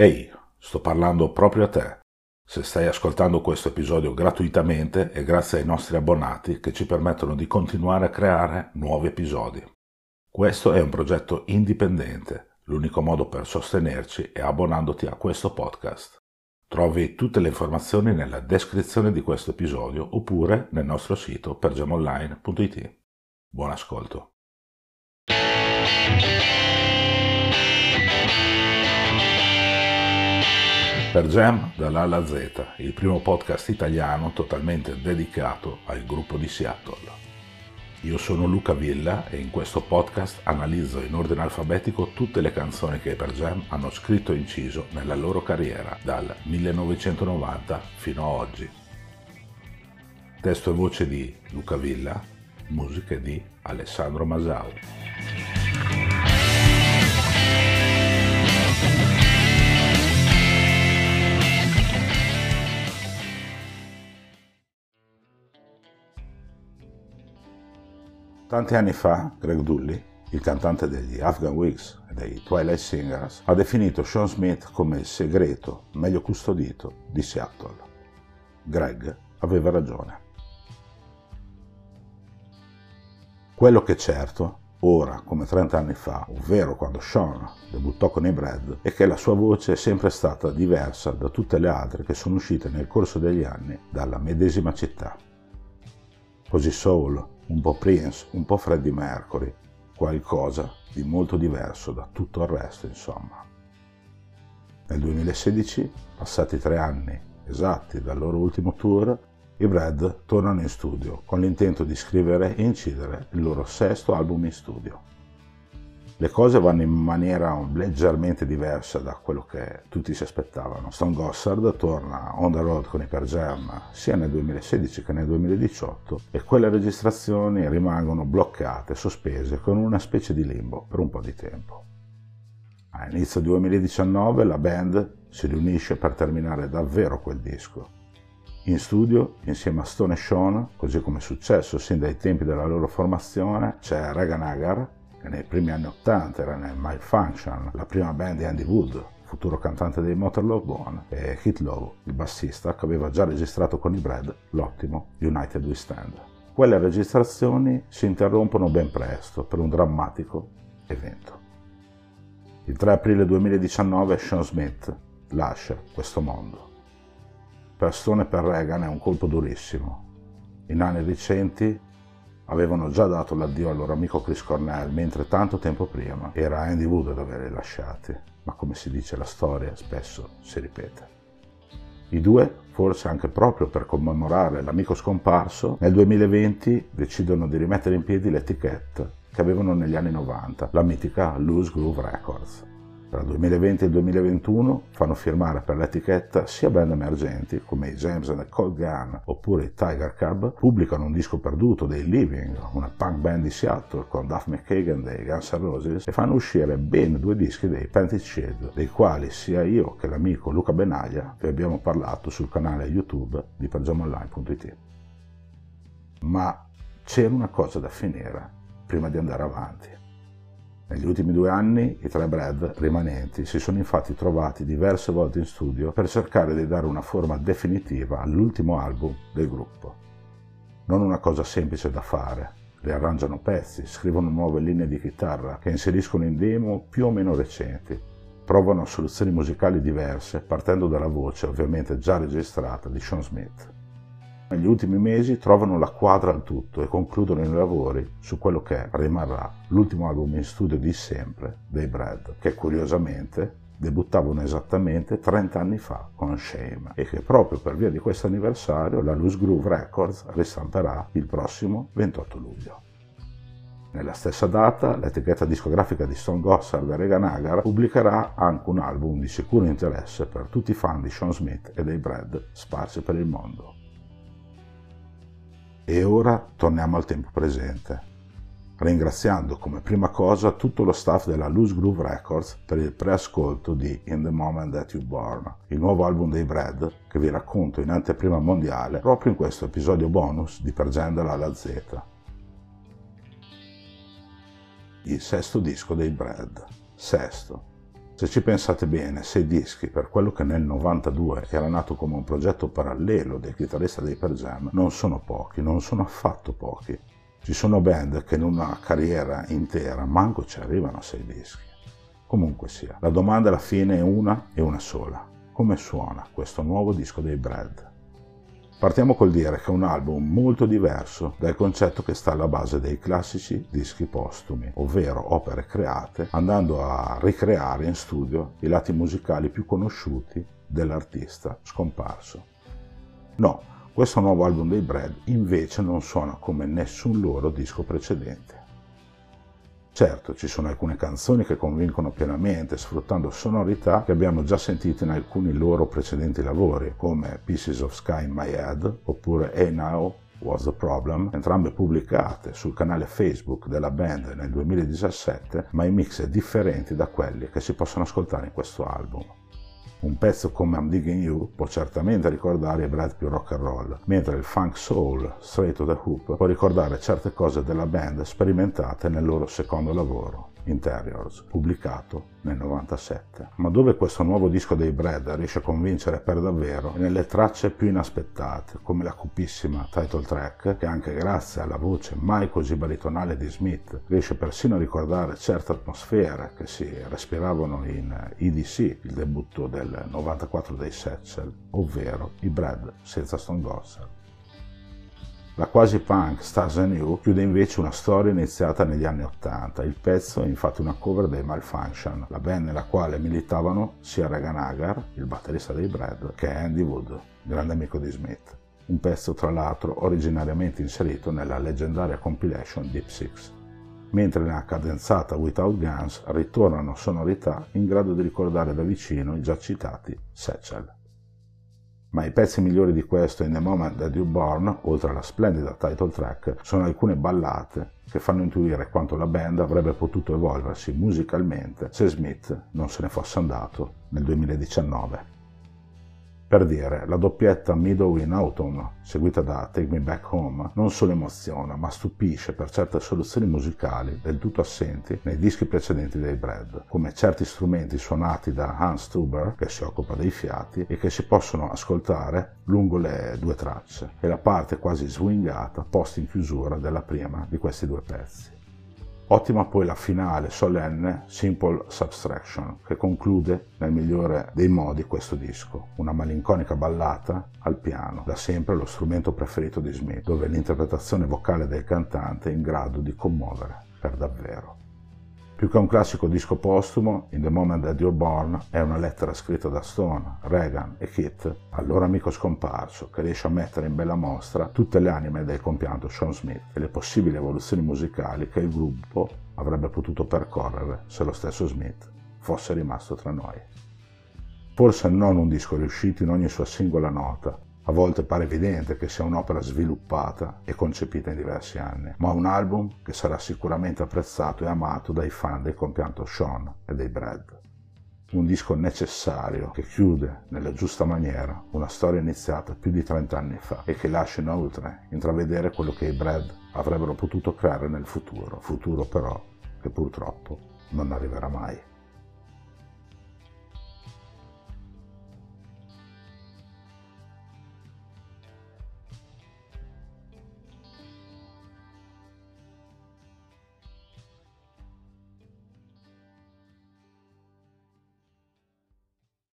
Ehi, sto parlando proprio a te. Se stai ascoltando questo episodio gratuitamente è grazie ai nostri abbonati che ci permettono di continuare a creare nuovi episodi. Questo è un progetto indipendente, l'unico modo per sostenerci è abbonandoti a questo podcast. Trovi tutte le informazioni nella descrizione di questo episodio oppure nel nostro sito pergemonline.it. Buon ascolto. Per Jam dall'A alla Z, il primo podcast italiano totalmente dedicato al gruppo di Seattle. Io sono Luca Villa e in questo podcast analizzo in ordine alfabetico tutte le canzoni che per Jam hanno scritto e inciso nella loro carriera, dal 1990 fino a oggi. Testo e voce di Luca Villa, musiche di Alessandro Masau. Tanti anni fa, Greg Dully, il cantante degli Afghan Wigs e dei Twilight Singers, ha definito Sean Smith come il segreto meglio custodito di Seattle. Greg aveva ragione. Quello che è certo, ora come 30 anni fa, ovvero quando Sean debuttò con i Brad, è che la sua voce è sempre stata diversa da tutte le altre che sono uscite nel corso degli anni dalla medesima città. Così soul, un po' Prince, un po' Freddie Mercury, qualcosa di molto diverso da tutto il resto, insomma. Nel 2016, passati tre anni esatti dal loro ultimo tour, i Brad tornano in studio con l'intento di scrivere e incidere il loro sesto album in studio. Le cose vanno in maniera leggermente diversa da quello che tutti si aspettavano. Stone Gossard torna on the road con i Per Jam sia nel 2016 che nel 2018 e quelle registrazioni rimangono bloccate, sospese, con una specie di limbo per un po' di tempo. A inizio 2019 la band si riunisce per terminare davvero quel disco. In studio, insieme a Stone e Sean, così come è successo sin dai tempi della loro formazione, c'è Regan Hagar, nei primi anni 80 era nel My Function, la prima band di Andy Wood, futuro cantante dei Motor Love Bone, e Hit Lowe, il bassista, che aveva già registrato con i Brad l'ottimo United We Stand. Quelle registrazioni si interrompono ben presto per un drammatico evento. Il 3 aprile 2019 Sean Smith lascia questo mondo. Per Stone e per Reagan è un colpo durissimo. In anni recenti avevano già dato l'addio al loro amico Chris Cornell, mentre tanto tempo prima era Andy Wood ad averli lasciati. Ma come si dice, la storia spesso si ripete. I due, forse anche proprio per commemorare l'amico scomparso, nel 2020 decidono di rimettere in piedi l'etichetta che avevano negli anni 90, la mitica Loose Groove Records. Tra il 2020 e il 2021 fanno firmare per l'etichetta sia band emergenti come i James and the Cold Gun oppure i Tiger Cub, pubblicano un disco perduto dei Living, una punk band di Seattle con Duff McKagan dei Guns N' Roses e fanno uscire ben due dischi dei Panty Shield, dei quali sia io che l'amico Luca Benaglia vi abbiamo parlato sul canale YouTube di pergiamonline.it. Ma c'era una cosa da finire prima di andare avanti. Negli ultimi due anni i tre Brad rimanenti si sono infatti trovati diverse volte in studio per cercare di dare una forma definitiva all'ultimo album del gruppo. Non una cosa semplice da fare, riarrangiano pezzi, scrivono nuove linee di chitarra che inseriscono in demo più o meno recenti, provano soluzioni musicali diverse partendo dalla voce ovviamente già registrata di Sean Smith. Negli ultimi mesi trovano la quadra al tutto e concludono i lavori su quello che rimarrà l'ultimo album in studio di sempre dei Brad, che curiosamente debuttavano esattamente 30 anni fa con Shame e che proprio per via di questo anniversario la Loose Groove Records ristamperà il prossimo 28 luglio. Nella stessa data, l'etichetta discografica di Stone Gossard e Regan Hagar pubblicherà anche un album di sicuro interesse per tutti i fan di Sean Smith e dei Brad sparsi per il mondo. E ora torniamo al tempo presente, ringraziando come prima cosa tutto lo staff della Loose Groove Records per il preascolto di In the Moment That You Born, il nuovo album dei Brad che vi racconto in anteprima mondiale proprio in questo episodio bonus di Pergendala alla Z. Il sesto disco dei Brad. Sesto. Se ci pensate bene, sei dischi, per quello che nel 92 era nato come un progetto parallelo del chitarrista dei Per Jam, non sono pochi, non sono affatto pochi. Ci sono band che in una carriera intera manco ci arrivano a sei dischi. Comunque sia, la domanda alla fine è una e una sola. Come suona questo nuovo disco dei Brad? Partiamo col dire che è un album molto diverso dal concetto che sta alla base dei classici dischi postumi, ovvero opere create andando a ricreare in studio i lati musicali più conosciuti dell'artista scomparso. No, questo nuovo album dei Brad invece non suona come nessun loro disco precedente. Certo, ci sono alcune canzoni che convincono pienamente, sfruttando sonorità che abbiamo già sentito in alcuni loro precedenti lavori, come Pieces of Sky in My Head oppure Hey Now Was the Problem, entrambe pubblicate sul canale Facebook della band nel 2017, ma in mix differenti da quelli che si possono ascoltare in questo album. Un pezzo come I'm Digging You può certamente ricordare i Brad più rock and roll, mentre il funk soul Straight to the Hoop può ricordare certe cose della band sperimentate nel loro secondo lavoro. Interiors, pubblicato nel 97. Ma dove questo nuovo disco dei Brad riesce a convincere per davvero è nelle tracce più inaspettate, come la cupissima title track, che anche grazie alla voce mai così baritonale di Smith riesce persino a ricordare certe atmosfere che si respiravano in EDC, il debutto del 94 dei Satchel, ovvero i Brad senza Stone Gossard. La quasi punk Stars and You chiude invece una storia iniziata negli anni Ottanta. Il pezzo è infatti una cover dei Malfunction, la band nella quale militavano sia Regan Hagar, il batterista dei Brad, che Andy Wood, grande amico di Smith. Un pezzo tra l'altro originariamente inserito nella leggendaria compilation Deep Six. Mentre nella cadenzata Without Guns ritornano sonorità in grado di ricordare da vicino i già citati Satchel ma i pezzi migliori di questo In The Moment That You Born, oltre alla splendida title track, sono alcune ballate che fanno intuire quanto la band avrebbe potuto evolversi musicalmente se Smith non se ne fosse andato nel 2019. Per dire, la doppietta Middle in Autumn, seguita da Take Me Back Home, non solo emoziona, ma stupisce per certe soluzioni musicali del tutto assenti nei dischi precedenti dei Brad, come certi strumenti suonati da Hans Stuber, che si occupa dei fiati, e che si possono ascoltare lungo le due tracce, e la parte quasi swingata posta in chiusura della prima di questi due pezzi. Ottima poi la finale solenne Simple Subtraction, che conclude nel migliore dei modi questo disco, una malinconica ballata al piano, da sempre lo strumento preferito di Smith, dove l'interpretazione vocale del cantante è in grado di commuovere per davvero. Più che un classico disco postumo, In the Moment That You're Born è una lettera scritta da Stone, Reagan e Kit al loro amico scomparso, che riesce a mettere in bella mostra tutte le anime del compianto Sean Smith e le possibili evoluzioni musicali che il gruppo avrebbe potuto percorrere se lo stesso Smith fosse rimasto tra noi. Forse non un disco riuscito in ogni sua singola nota, a volte pare evidente che sia un'opera sviluppata e concepita in diversi anni, ma un album che sarà sicuramente apprezzato e amato dai fan del compianto Sean e dei Brad. Un disco necessario che chiude nella giusta maniera una storia iniziata più di 30 anni fa e che lascia inoltre intravedere quello che i Brad avrebbero potuto creare nel futuro, futuro però che purtroppo non arriverà mai.